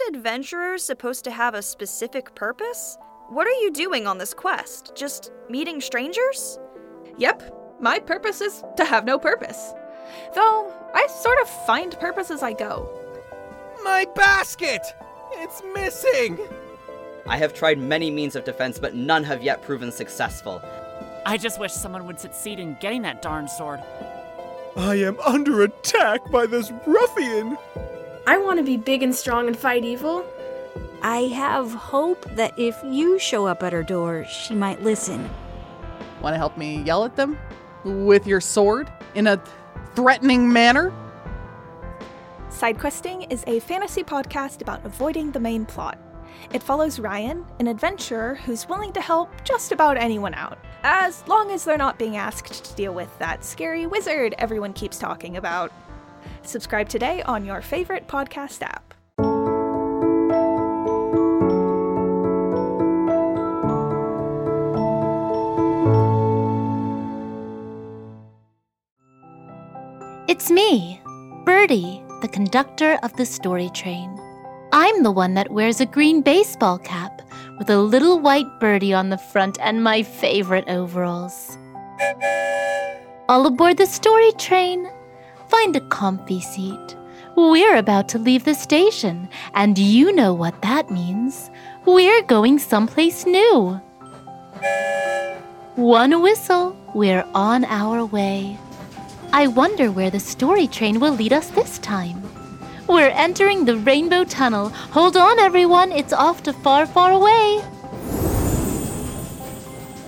Aren't adventurers supposed to have a specific purpose? What are you doing on this quest? Just meeting strangers? Yep, my purpose is to have no purpose. Though, I sort of find purpose as I go. My basket! It's missing! I have tried many means of defense, but none have yet proven successful. I just wish someone would succeed in getting that darn sword. I am under attack by this ruffian! I want to be big and strong and fight evil. I have hope that if you show up at her door, she might listen. Want to help me yell at them? With your sword? In a threatening manner? Sidequesting is a fantasy podcast about avoiding the main plot. It follows Ryan, an adventurer who's willing to help just about anyone out, as long as they're not being asked to deal with that scary wizard everyone keeps talking about. Subscribe today on your favorite podcast app. It's me, Birdie, the conductor of the story train. I'm the one that wears a green baseball cap with a little white birdie on the front and my favorite overalls. All aboard the story train. Find a comfy seat. We're about to leave the station, and you know what that means. We're going someplace new. One whistle, we're on our way. I wonder where the story train will lead us this time. We're entering the Rainbow Tunnel. Hold on, everyone, it's off to far, far away.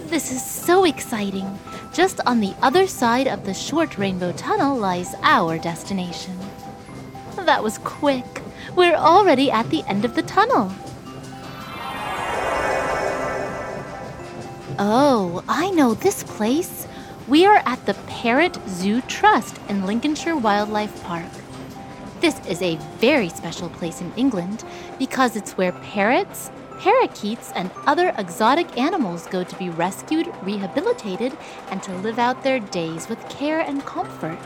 This is so exciting. Just on the other side of the short Rainbow Tunnel lies our destination. That was quick. We're already at the end of the tunnel. Oh, I know this place. We are at the Parrot Zoo Trust in Lincolnshire Wildlife Park. This is a very special place in England because it's where parrots, parakeets, and other exotic animals go to be rescued, rehabilitated, and to live out their days with care and comfort.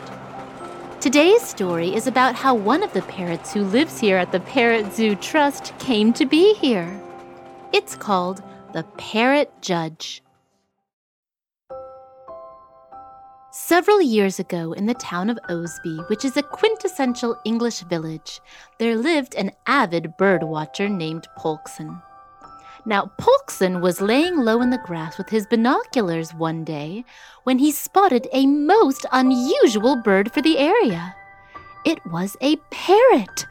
Today's story is about how one of the parrots who lives here at the Parrot Zoo Trust came to be here. It's called The Parrot Judge. Several years ago, in the town of Osby, which is a quintessential English village, there lived an avid bird watcher named Polkson. Now, Polkson was laying low in the grass with his binoculars one day when he spotted a most unusual bird for the area. It was a parrot.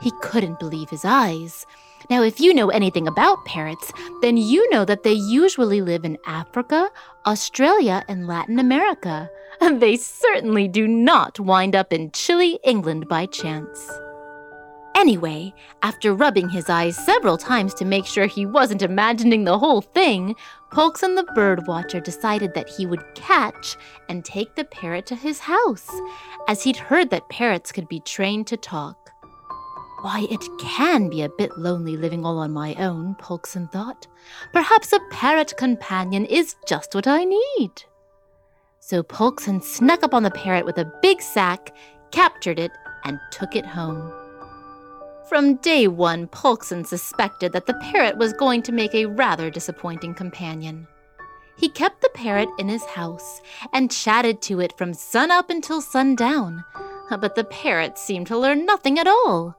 He couldn't believe his eyes. Now, if you know anything about parrots, then you know that they usually live in Africa, Australia, and Latin America. And they certainly do not wind up in chilly England by chance. Anyway, after rubbing his eyes several times to make sure he wasn't imagining the whole thing, Polkson the bird watcher decided that he would catch and take the parrot to his house, as he'd heard that parrots could be trained to talk. Why, it can be a bit lonely living all on my own, Polkson thought. Perhaps a parrot companion is just what I need. So Polkson snuck up on the parrot with a big sack, captured it, and took it home. From day one, Polkson suspected that the parrot was going to make a rather disappointing companion. He kept the parrot in his house and chatted to it from sun up until sundown, but the parrot seemed to learn nothing at all.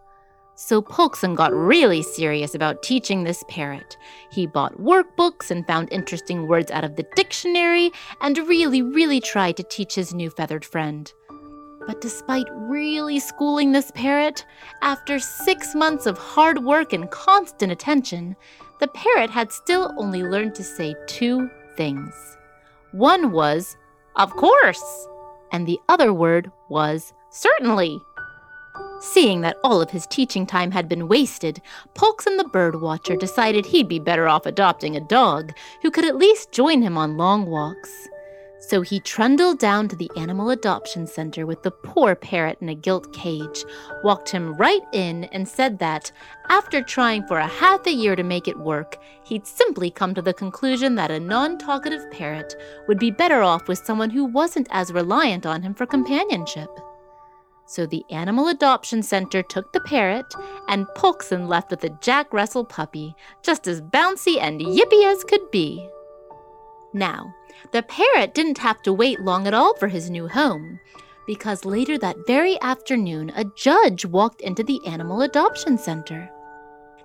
So Polkson got really serious about teaching this parrot. He bought workbooks and found interesting words out of the dictionary and really, really tried to teach his new feathered friend. But despite really schooling this parrot, after six months of hard work and constant attention, the parrot had still only learned to say two things. One was, of course, and the other word was, certainly. Seeing that all of his teaching time had been wasted, Polkson the bird watcher decided he'd be better off adopting a dog who could at least join him on long walks. So he trundled down to the animal adoption center with the poor parrot in a gilt cage, walked him right in, and said that, after trying for a half a year to make it work, he'd simply come to the conclusion that a non talkative parrot would be better off with someone who wasn't as reliant on him for companionship. So the Animal Adoption Center took the parrot, and Polkson left with a Jack Russell puppy, just as bouncy and yippy as could be. Now, the parrot didn't have to wait long at all for his new home, because later that very afternoon, a judge walked into the Animal Adoption Center.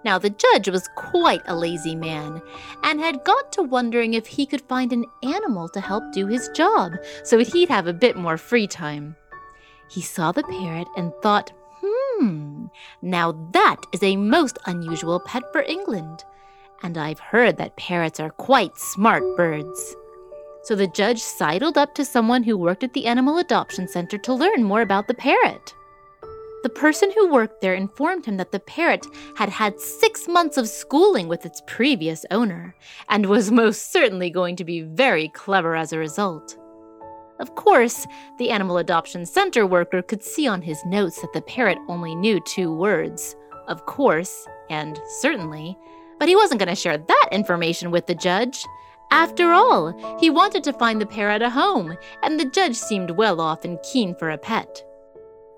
Now, the judge was quite a lazy man and had got to wondering if he could find an animal to help do his job so he'd have a bit more free time. He saw the parrot and thought, hmm, now that is a most unusual pet for England. And I've heard that parrots are quite smart birds. So the judge sidled up to someone who worked at the Animal Adoption Center to learn more about the parrot. The person who worked there informed him that the parrot had had six months of schooling with its previous owner, and was most certainly going to be very clever as a result. Of course, the Animal Adoption Center worker could see on his notes that the parrot only knew two words of course and certainly, but he wasn't going to share that information with the judge. After all, he wanted to find the parrot a home, and the judge seemed well off and keen for a pet.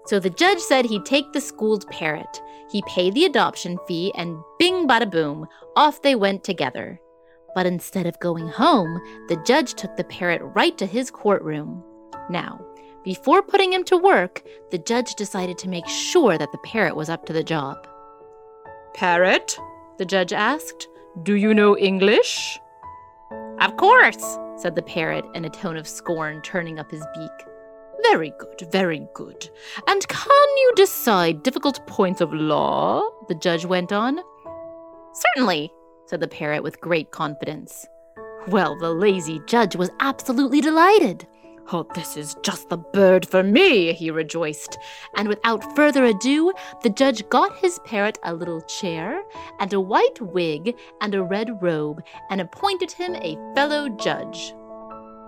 So the judge said he'd take the schooled parrot. He paid the adoption fee, and bing bada boom, off they went together. But instead of going home, the judge took the parrot right to his courtroom. Now, before putting him to work, the judge decided to make sure that the parrot was up to the job. Parrot? The judge asked. Do you know English? Of course, said the parrot in a tone of scorn, turning up his beak. Very good, very good. And can you decide difficult points of law? The judge went on. Certainly, said the parrot with great confidence. Well, the lazy judge was absolutely delighted. Oh, this is just the bird for me, he rejoiced. And without further ado, the judge got his parrot a little chair, and a white wig, and a red robe, and appointed him a fellow judge.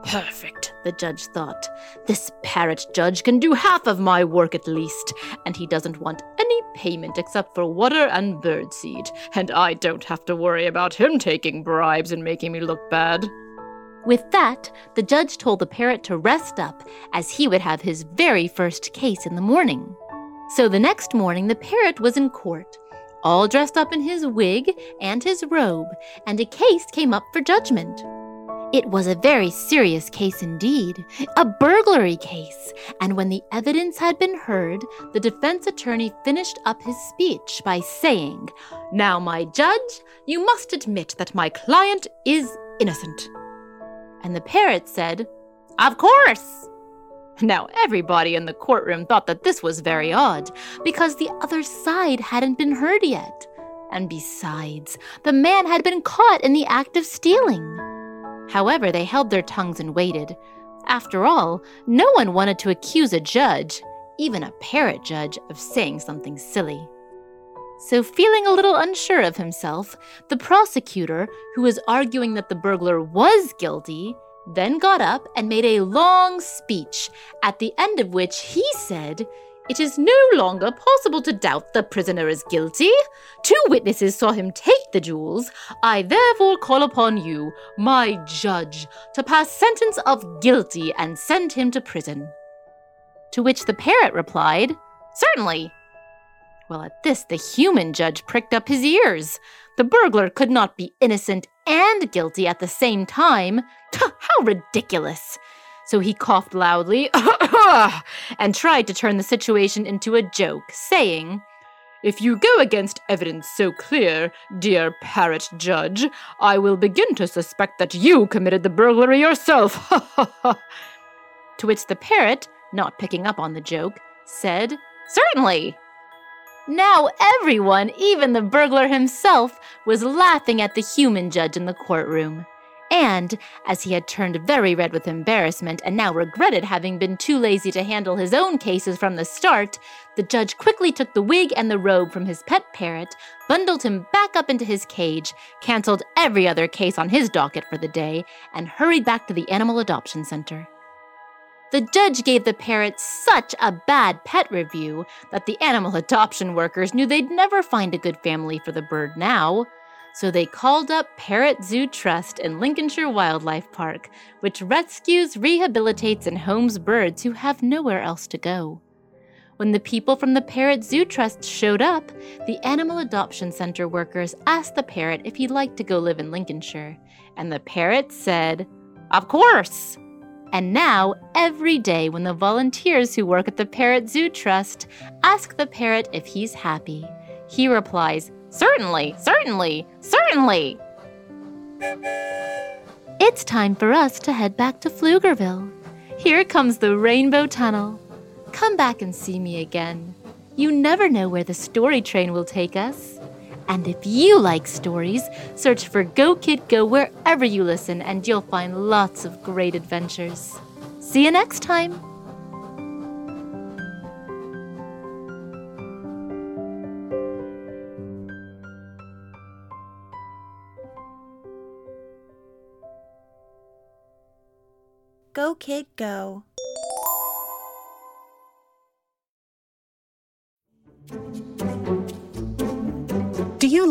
Perfect, the judge thought. This parrot judge can do half of my work at least, and he doesn't want any payment except for water and birdseed, and I don't have to worry about him taking bribes and making me look bad. With that, the judge told the parrot to rest up, as he would have his very first case in the morning. So the next morning, the parrot was in court, all dressed up in his wig and his robe, and a case came up for judgment. It was a very serious case indeed, a burglary case, and when the evidence had been heard, the defense attorney finished up his speech by saying, Now, my judge, you must admit that my client is innocent. And the parrot said, Of course. Now, everybody in the courtroom thought that this was very odd, because the other side hadn't been heard yet. And besides, the man had been caught in the act of stealing. However, they held their tongues and waited. After all, no one wanted to accuse a judge, even a parrot judge, of saying something silly. So, feeling a little unsure of himself, the prosecutor, who was arguing that the burglar was guilty, then got up and made a long speech, at the end of which he said it is no longer possible to doubt the prisoner is guilty. Two witnesses saw him take the jewels. I therefore call upon you, my judge, to pass sentence of guilty and send him to prison. To which the parrot replied, Certainly. Well, at this, the human judge pricked up his ears. The burglar could not be innocent and guilty at the same time. How ridiculous! So he coughed loudly and tried to turn the situation into a joke, saying, If you go against evidence so clear, dear parrot judge, I will begin to suspect that you committed the burglary yourself. to which the parrot, not picking up on the joke, said, Certainly. Now everyone, even the burglar himself, was laughing at the human judge in the courtroom. And, as he had turned very red with embarrassment and now regretted having been too lazy to handle his own cases from the start, the judge quickly took the wig and the robe from his pet parrot, bundled him back up into his cage, canceled every other case on his docket for the day, and hurried back to the Animal Adoption Center. The judge gave the parrot such a bad pet review that the animal adoption workers knew they'd never find a good family for the bird now. So they called up Parrot Zoo Trust in Lincolnshire Wildlife Park, which rescues, rehabilitates, and homes birds who have nowhere else to go. When the people from the Parrot Zoo Trust showed up, the Animal Adoption Center workers asked the parrot if he'd like to go live in Lincolnshire, and the parrot said, Of course! And now, every day when the volunteers who work at the Parrot Zoo Trust ask the parrot if he's happy, he replies, Certainly, certainly, certainly. It's time for us to head back to Pflugerville. Here comes the Rainbow Tunnel. Come back and see me again. You never know where the story train will take us. And if you like stories, search for Go Kid Go wherever you listen, and you'll find lots of great adventures. See you next time. Go, kid, go.